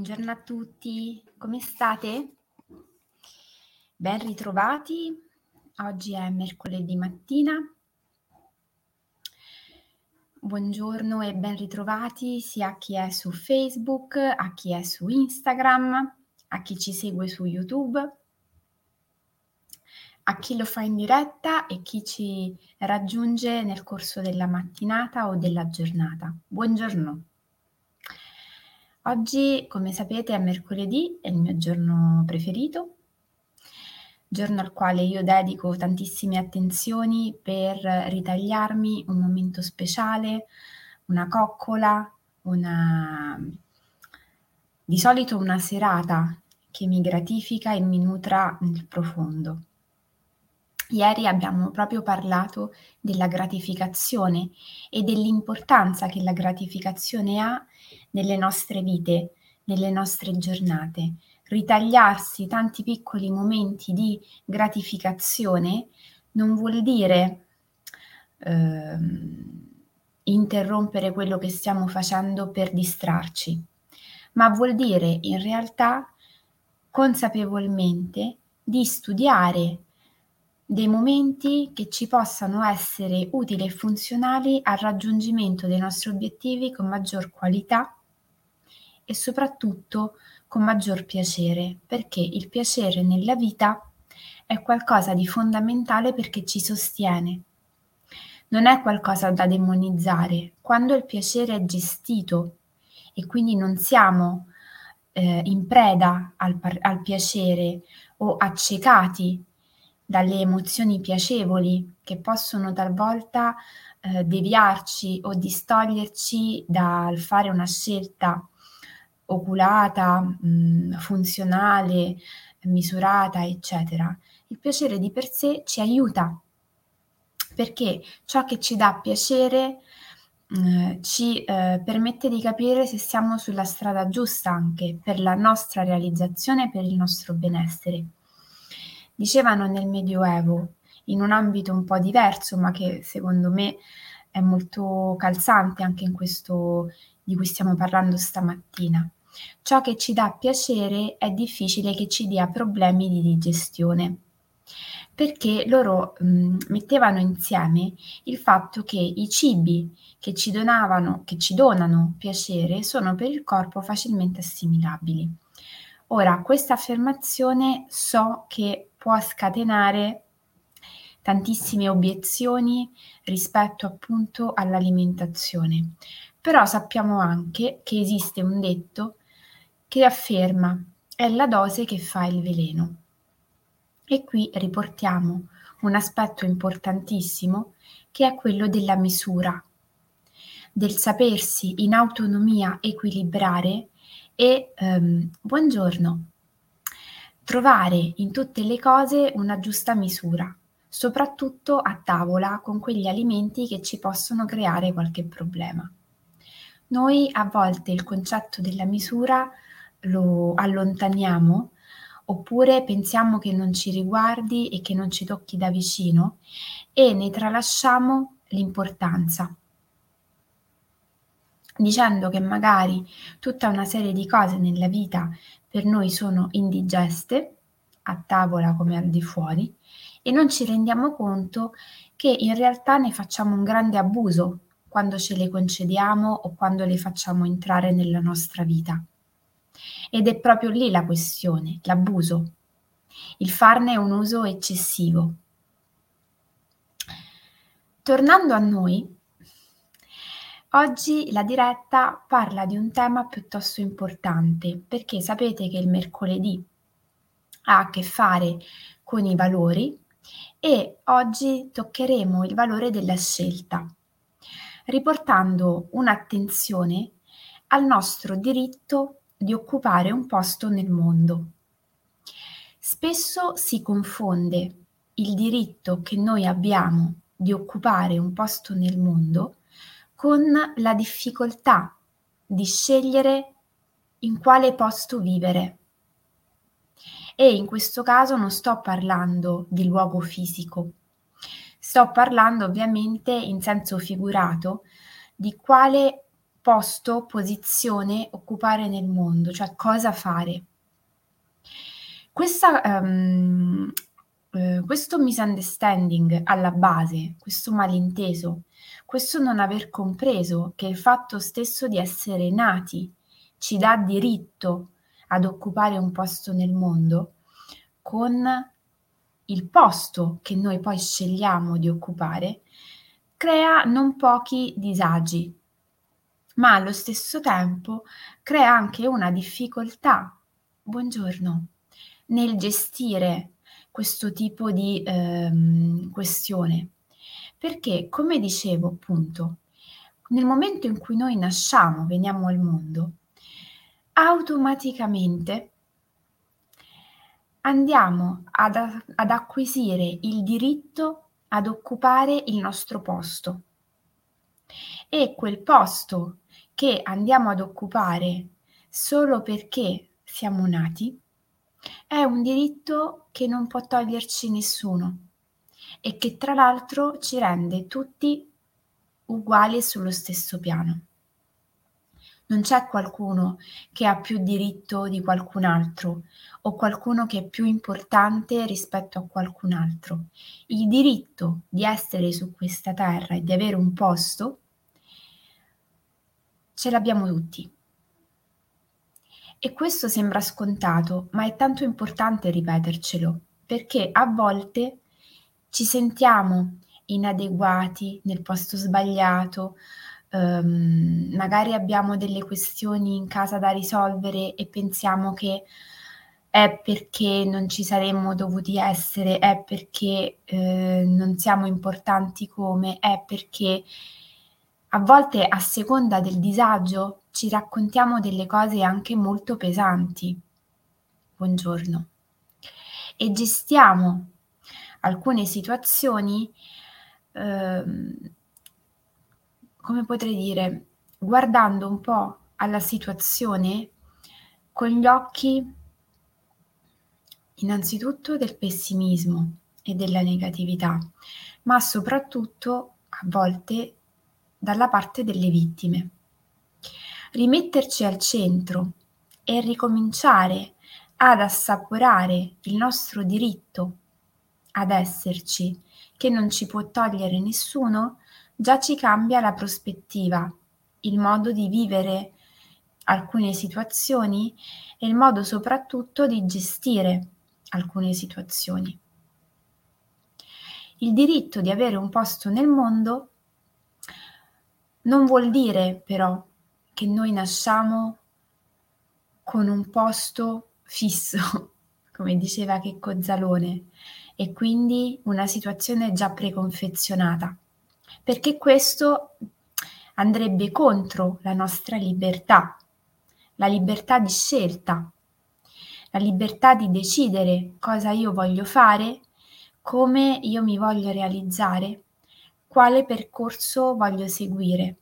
Buongiorno a tutti, come state? Ben ritrovati, oggi è mercoledì mattina. Buongiorno e ben ritrovati sia a chi è su Facebook, a chi è su Instagram, a chi ci segue su YouTube, a chi lo fa in diretta e chi ci raggiunge nel corso della mattinata o della giornata. Buongiorno. Oggi, come sapete, è mercoledì, è il mio giorno preferito, giorno al quale io dedico tantissime attenzioni per ritagliarmi un momento speciale, una coccola, una di solito una serata che mi gratifica e mi nutra nel profondo. Ieri abbiamo proprio parlato della gratificazione e dell'importanza che la gratificazione ha nelle nostre vite, nelle nostre giornate. Ritagliarsi tanti piccoli momenti di gratificazione non vuol dire eh, interrompere quello che stiamo facendo per distrarci, ma vuol dire in realtà consapevolmente di studiare dei momenti che ci possano essere utili e funzionali al raggiungimento dei nostri obiettivi con maggior qualità e soprattutto con maggior piacere, perché il piacere nella vita è qualcosa di fondamentale perché ci sostiene. Non è qualcosa da demonizzare. Quando il piacere è gestito e quindi non siamo eh, in preda al, al piacere o accecati dalle emozioni piacevoli che possono talvolta eh, deviarci o distoglierci dal fare una scelta oculata, mh, funzionale, misurata, eccetera. Il piacere di per sé ci aiuta perché ciò che ci dà piacere ci eh, permette di capire se siamo sulla strada giusta anche per la nostra realizzazione per il nostro benessere. Dicevano nel Medioevo, in un ambito un po' diverso, ma che secondo me è molto calzante anche in questo di cui stiamo parlando stamattina. Ciò che ci dà piacere è difficile che ci dia problemi di digestione, perché loro mh, mettevano insieme il fatto che i cibi che ci donavano, che ci donano piacere, sono per il corpo facilmente assimilabili. Ora, questa affermazione so che può scatenare tantissime obiezioni rispetto appunto all'alimentazione. Però sappiamo anche che esiste un detto che afferma è la dose che fa il veleno. E qui riportiamo un aspetto importantissimo che è quello della misura, del sapersi in autonomia equilibrare e ehm, buongiorno, trovare in tutte le cose una giusta misura, soprattutto a tavola con quegli alimenti che ci possono creare qualche problema. Noi a volte il concetto della misura lo allontaniamo oppure pensiamo che non ci riguardi e che non ci tocchi da vicino e ne tralasciamo l'importanza dicendo che magari tutta una serie di cose nella vita per noi sono indigeste, a tavola come al di fuori, e non ci rendiamo conto che in realtà ne facciamo un grande abuso quando ce le concediamo o quando le facciamo entrare nella nostra vita. Ed è proprio lì la questione, l'abuso, il farne un uso eccessivo. Tornando a noi, Oggi la diretta parla di un tema piuttosto importante perché sapete che il mercoledì ha a che fare con i valori e oggi toccheremo il valore della scelta, riportando un'attenzione al nostro diritto di occupare un posto nel mondo. Spesso si confonde il diritto che noi abbiamo di occupare un posto nel mondo con la difficoltà di scegliere in quale posto vivere. E in questo caso non sto parlando di luogo fisico, sto parlando ovviamente in senso figurato di quale posto, posizione occupare nel mondo, cioè cosa fare. Questa, um, eh, questo misunderstanding alla base, questo malinteso, questo non aver compreso che il fatto stesso di essere nati ci dà diritto ad occupare un posto nel mondo, con il posto che noi poi scegliamo di occupare, crea non pochi disagi, ma allo stesso tempo crea anche una difficoltà, buongiorno, nel gestire questo tipo di ehm, questione. Perché, come dicevo appunto, nel momento in cui noi nasciamo, veniamo al mondo, automaticamente andiamo ad, ad acquisire il diritto ad occupare il nostro posto. E quel posto che andiamo ad occupare solo perché siamo nati è un diritto che non può toglierci nessuno e che tra l'altro ci rende tutti uguali sullo stesso piano. Non c'è qualcuno che ha più diritto di qualcun altro o qualcuno che è più importante rispetto a qualcun altro. Il diritto di essere su questa terra e di avere un posto ce l'abbiamo tutti. E questo sembra scontato, ma è tanto importante ripetercelo, perché a volte ci sentiamo inadeguati nel posto sbagliato, um, magari abbiamo delle questioni in casa da risolvere e pensiamo che è perché non ci saremmo dovuti essere, è perché eh, non siamo importanti come, è perché a volte a seconda del disagio ci raccontiamo delle cose anche molto pesanti. Buongiorno. E gestiamo alcune situazioni ehm, come potrei dire, guardando un po' alla situazione con gli occhi innanzitutto del pessimismo e della negatività, ma soprattutto a volte dalla parte delle vittime. Rimetterci al centro e ricominciare ad assaporare il nostro diritto ad esserci, che non ci può togliere nessuno, già ci cambia la prospettiva, il modo di vivere alcune situazioni e il modo soprattutto di gestire alcune situazioni. Il diritto di avere un posto nel mondo non vuol dire però che noi nasciamo con un posto fisso, come diceva Checco Zalone, e quindi una situazione già preconfezionata. Perché questo andrebbe contro la nostra libertà, la libertà di scelta, la libertà di decidere cosa io voglio fare, come io mi voglio realizzare, quale percorso voglio seguire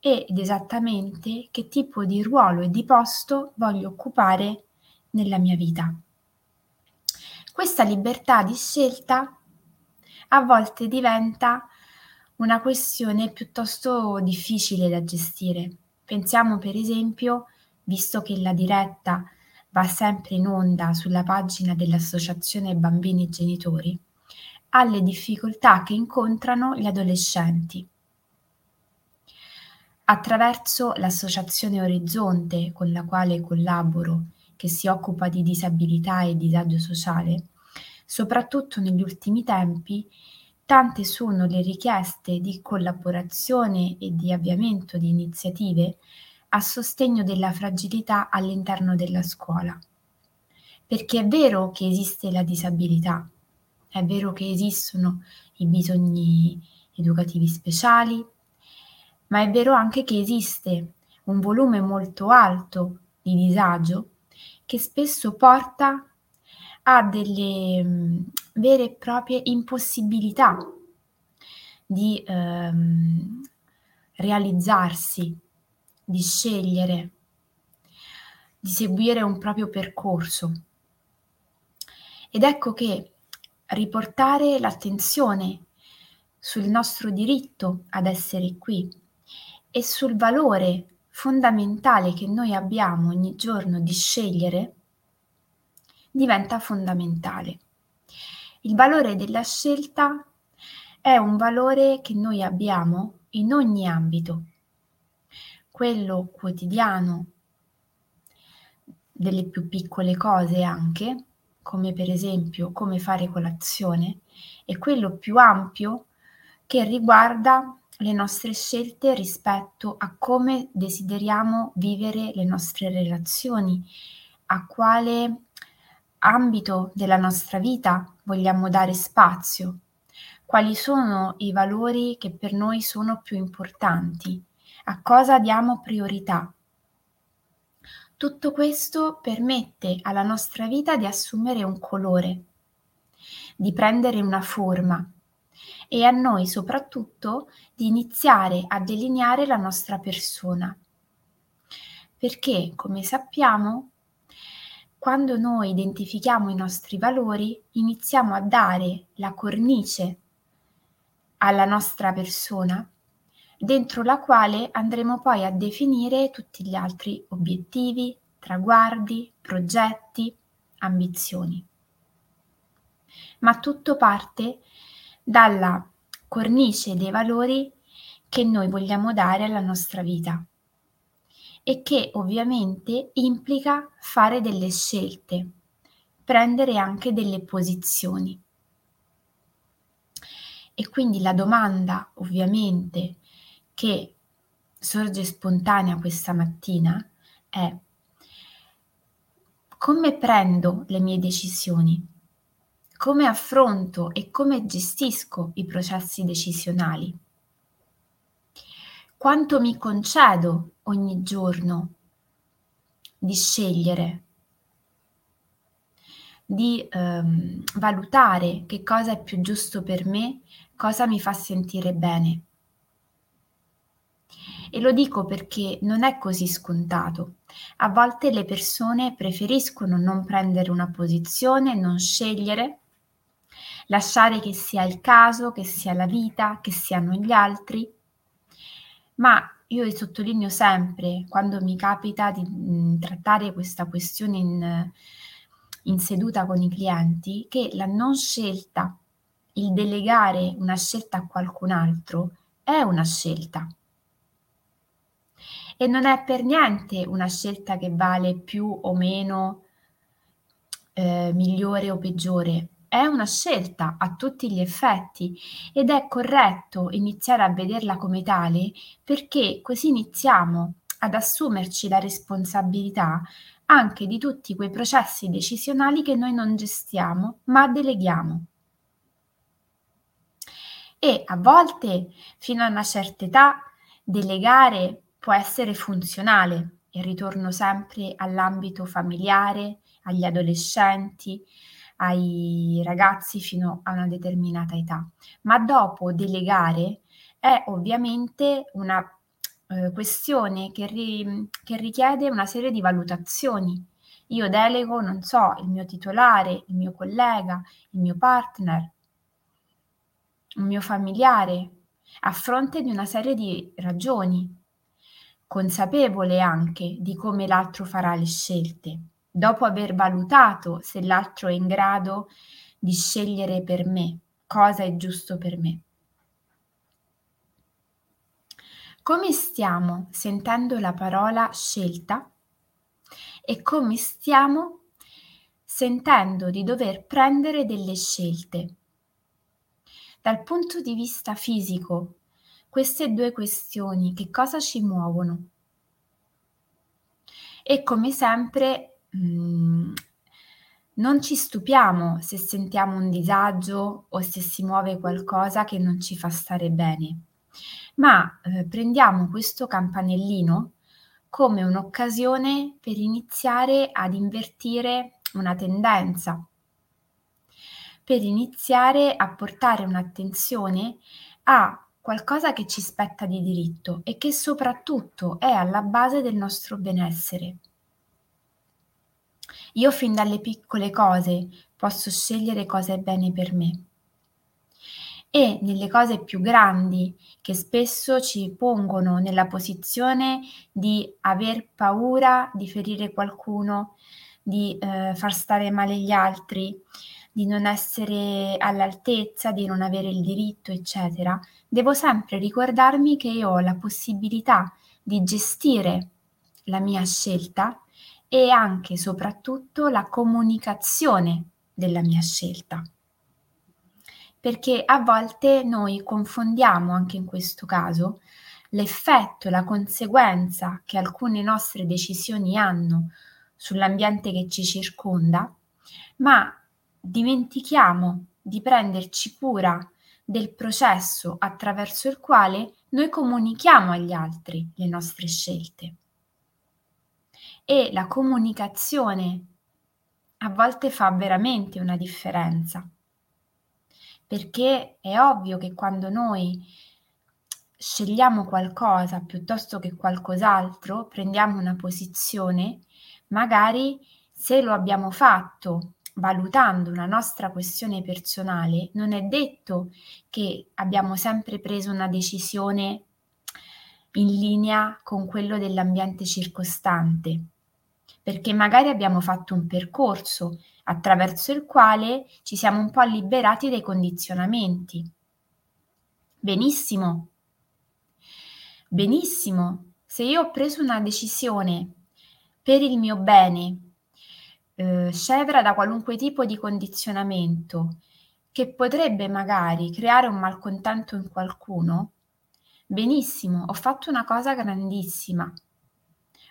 ed esattamente che tipo di ruolo e di posto voglio occupare nella mia vita. Questa libertà di scelta a volte diventa una questione piuttosto difficile da gestire. Pensiamo per esempio, visto che la diretta va sempre in onda sulla pagina dell'Associazione Bambini e Genitori, alle difficoltà che incontrano gli adolescenti. Attraverso l'Associazione Orizzonte, con la quale collaboro, che si occupa di disabilità e disagio sociale, soprattutto negli ultimi tempi Tante sono le richieste di collaborazione e di avviamento di iniziative a sostegno della fragilità all'interno della scuola. Perché è vero che esiste la disabilità, è vero che esistono i bisogni educativi speciali, ma è vero anche che esiste un volume molto alto di disagio che spesso porta a delle mh, vere e proprie impossibilità di ehm, realizzarsi, di scegliere, di seguire un proprio percorso. Ed ecco che riportare l'attenzione sul nostro diritto ad essere qui e sul valore fondamentale che noi abbiamo ogni giorno di scegliere diventa fondamentale. Il valore della scelta è un valore che noi abbiamo in ogni ambito, quello quotidiano, delle più piccole cose anche, come per esempio come fare colazione, e quello più ampio che riguarda le nostre scelte rispetto a come desideriamo vivere le nostre relazioni, a quale ambito della nostra vita vogliamo dare spazio, quali sono i valori che per noi sono più importanti, a cosa diamo priorità. Tutto questo permette alla nostra vita di assumere un colore, di prendere una forma e a noi soprattutto di iniziare a delineare la nostra persona. Perché, come sappiamo, quando noi identifichiamo i nostri valori, iniziamo a dare la cornice alla nostra persona, dentro la quale andremo poi a definire tutti gli altri obiettivi, traguardi, progetti, ambizioni. Ma tutto parte dalla cornice dei valori che noi vogliamo dare alla nostra vita e che ovviamente implica fare delle scelte, prendere anche delle posizioni. E quindi la domanda ovviamente che sorge spontanea questa mattina è come prendo le mie decisioni? come affronto e come gestisco i processi decisionali. Quanto mi concedo ogni giorno di scegliere, di ehm, valutare che cosa è più giusto per me, cosa mi fa sentire bene. E lo dico perché non è così scontato. A volte le persone preferiscono non prendere una posizione, non scegliere lasciare che sia il caso, che sia la vita, che siano gli altri. Ma io sottolineo sempre, quando mi capita di mh, trattare questa questione in, in seduta con i clienti, che la non scelta, il delegare una scelta a qualcun altro, è una scelta. E non è per niente una scelta che vale più o meno eh, migliore o peggiore, è una scelta a tutti gli effetti ed è corretto iniziare a vederla come tale perché così iniziamo ad assumerci la responsabilità anche di tutti quei processi decisionali che noi non gestiamo ma deleghiamo. E a volte, fino a una certa età, delegare può essere funzionale, e ritorno sempre all'ambito familiare, agli adolescenti, ai ragazzi fino a una determinata età, ma dopo delegare è ovviamente una eh, questione che, ri- che richiede una serie di valutazioni. Io delego, non so, il mio titolare, il mio collega, il mio partner, un mio familiare, a fronte di una serie di ragioni, consapevole anche di come l'altro farà le scelte dopo aver valutato se l'altro è in grado di scegliere per me cosa è giusto per me. Come stiamo sentendo la parola scelta e come stiamo sentendo di dover prendere delle scelte. Dal punto di vista fisico, queste due questioni che cosa ci muovono? E come sempre Mhmm, non ci stupiamo se sentiamo un disagio o se si muove qualcosa che non ci fa stare bene, ma, ehm, prendiamo questo campanellino come un'occasione per iniziare ad invertire una tendenza, per iniziare a portare un'attenzione a qualcosa che ci spetta di diritto e che soprattutto è alla base del nostro benessere. Io fin dalle piccole cose posso scegliere cosa è bene per me. e nelle cose più grandi che spesso ci pongono nella posizione di aver paura di ferire qualcuno, di eh, far stare male gli altri, di non essere all'altezza, di non avere il diritto, eccetera, devo sempre ricordarmi che io ho la possibilità di gestire la mia scelta e anche e soprattutto la comunicazione della mia scelta. Perché a volte noi confondiamo anche in questo caso l'effetto la conseguenza che alcune nostre decisioni hanno sull'ambiente che ci circonda, ma dimentichiamo di prenderci cura del processo attraverso il quale noi comunichiamo agli altri le nostre scelte. E la comunicazione a volte fa veramente una differenza, perché è ovvio che quando noi scegliamo qualcosa piuttosto che qualcos'altro, prendiamo una posizione, magari se lo abbiamo fatto valutando una nostra questione personale, non è detto che abbiamo sempre preso una decisione in linea con quello dell'ambiente circostante, perché magari abbiamo fatto un percorso attraverso il quale ci siamo un po' liberati dai condizionamenti. Benissimo, benissimo, se io ho preso una decisione per il mio bene, eh, scevra da qualunque tipo di condizionamento che potrebbe magari creare un malcontento in qualcuno, benissimo, ho fatto una cosa grandissima.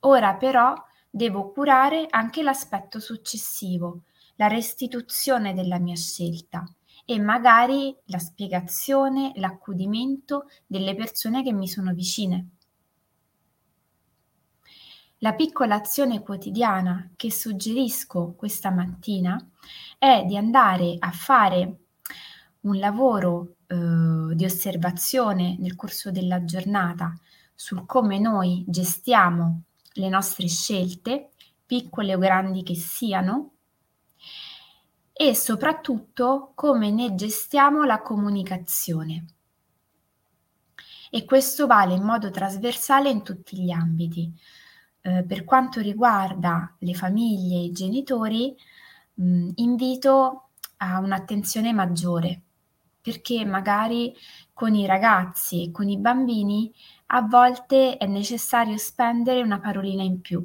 Ora però devo curare anche l'aspetto successivo, la restituzione della mia scelta e magari la spiegazione, l'accudimento delle persone che mi sono vicine. La piccola azione quotidiana che suggerisco questa mattina è di andare a fare un lavoro eh, di osservazione nel corso della giornata sul come noi gestiamo le nostre scelte, piccole o grandi che siano, e soprattutto come ne gestiamo la comunicazione. E questo vale in modo trasversale in tutti gli ambiti, eh, per quanto riguarda le famiglie e i genitori, mh, invito a un'attenzione maggiore, perché magari con i ragazzi e con i bambini a volte è necessario spendere una parolina in più.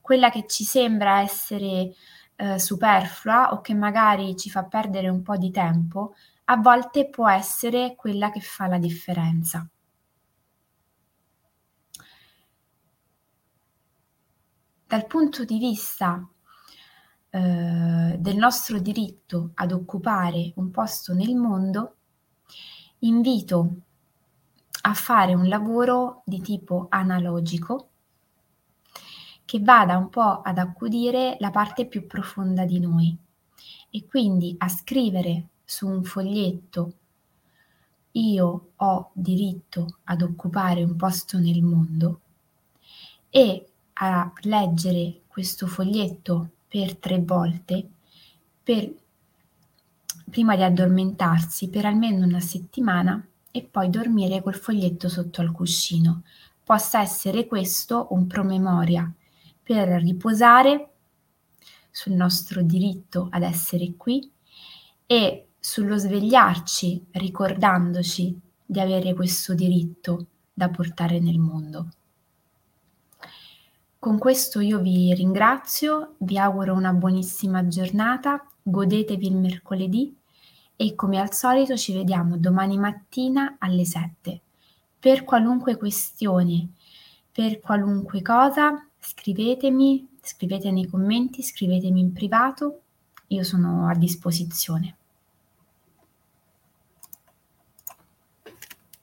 Quella che ci sembra essere eh, superflua o che magari ci fa perdere un po' di tempo, a volte può essere quella che fa la differenza. Dal punto di vista eh, del nostro diritto ad occupare un posto nel mondo, invito a fare un lavoro di tipo analogico che vada un po' ad accudire la parte più profonda di noi e quindi a scrivere su un foglietto io ho diritto ad occupare un posto nel mondo e a leggere questo foglietto per tre volte per, prima di addormentarsi per almeno una settimana e poi dormire col foglietto sotto al cuscino. Possa essere questo un promemoria per riposare sul nostro diritto ad essere qui e sullo svegliarci ricordandoci di avere questo diritto da portare nel mondo. Con questo io vi ringrazio, vi auguro una buonissima giornata, godetevi il mercoledì e come al solito ci vediamo domani mattina alle 7. Per qualunque questione, per qualunque cosa, scrivetemi, scrivete nei commenti, scrivetemi in privato, io sono a disposizione.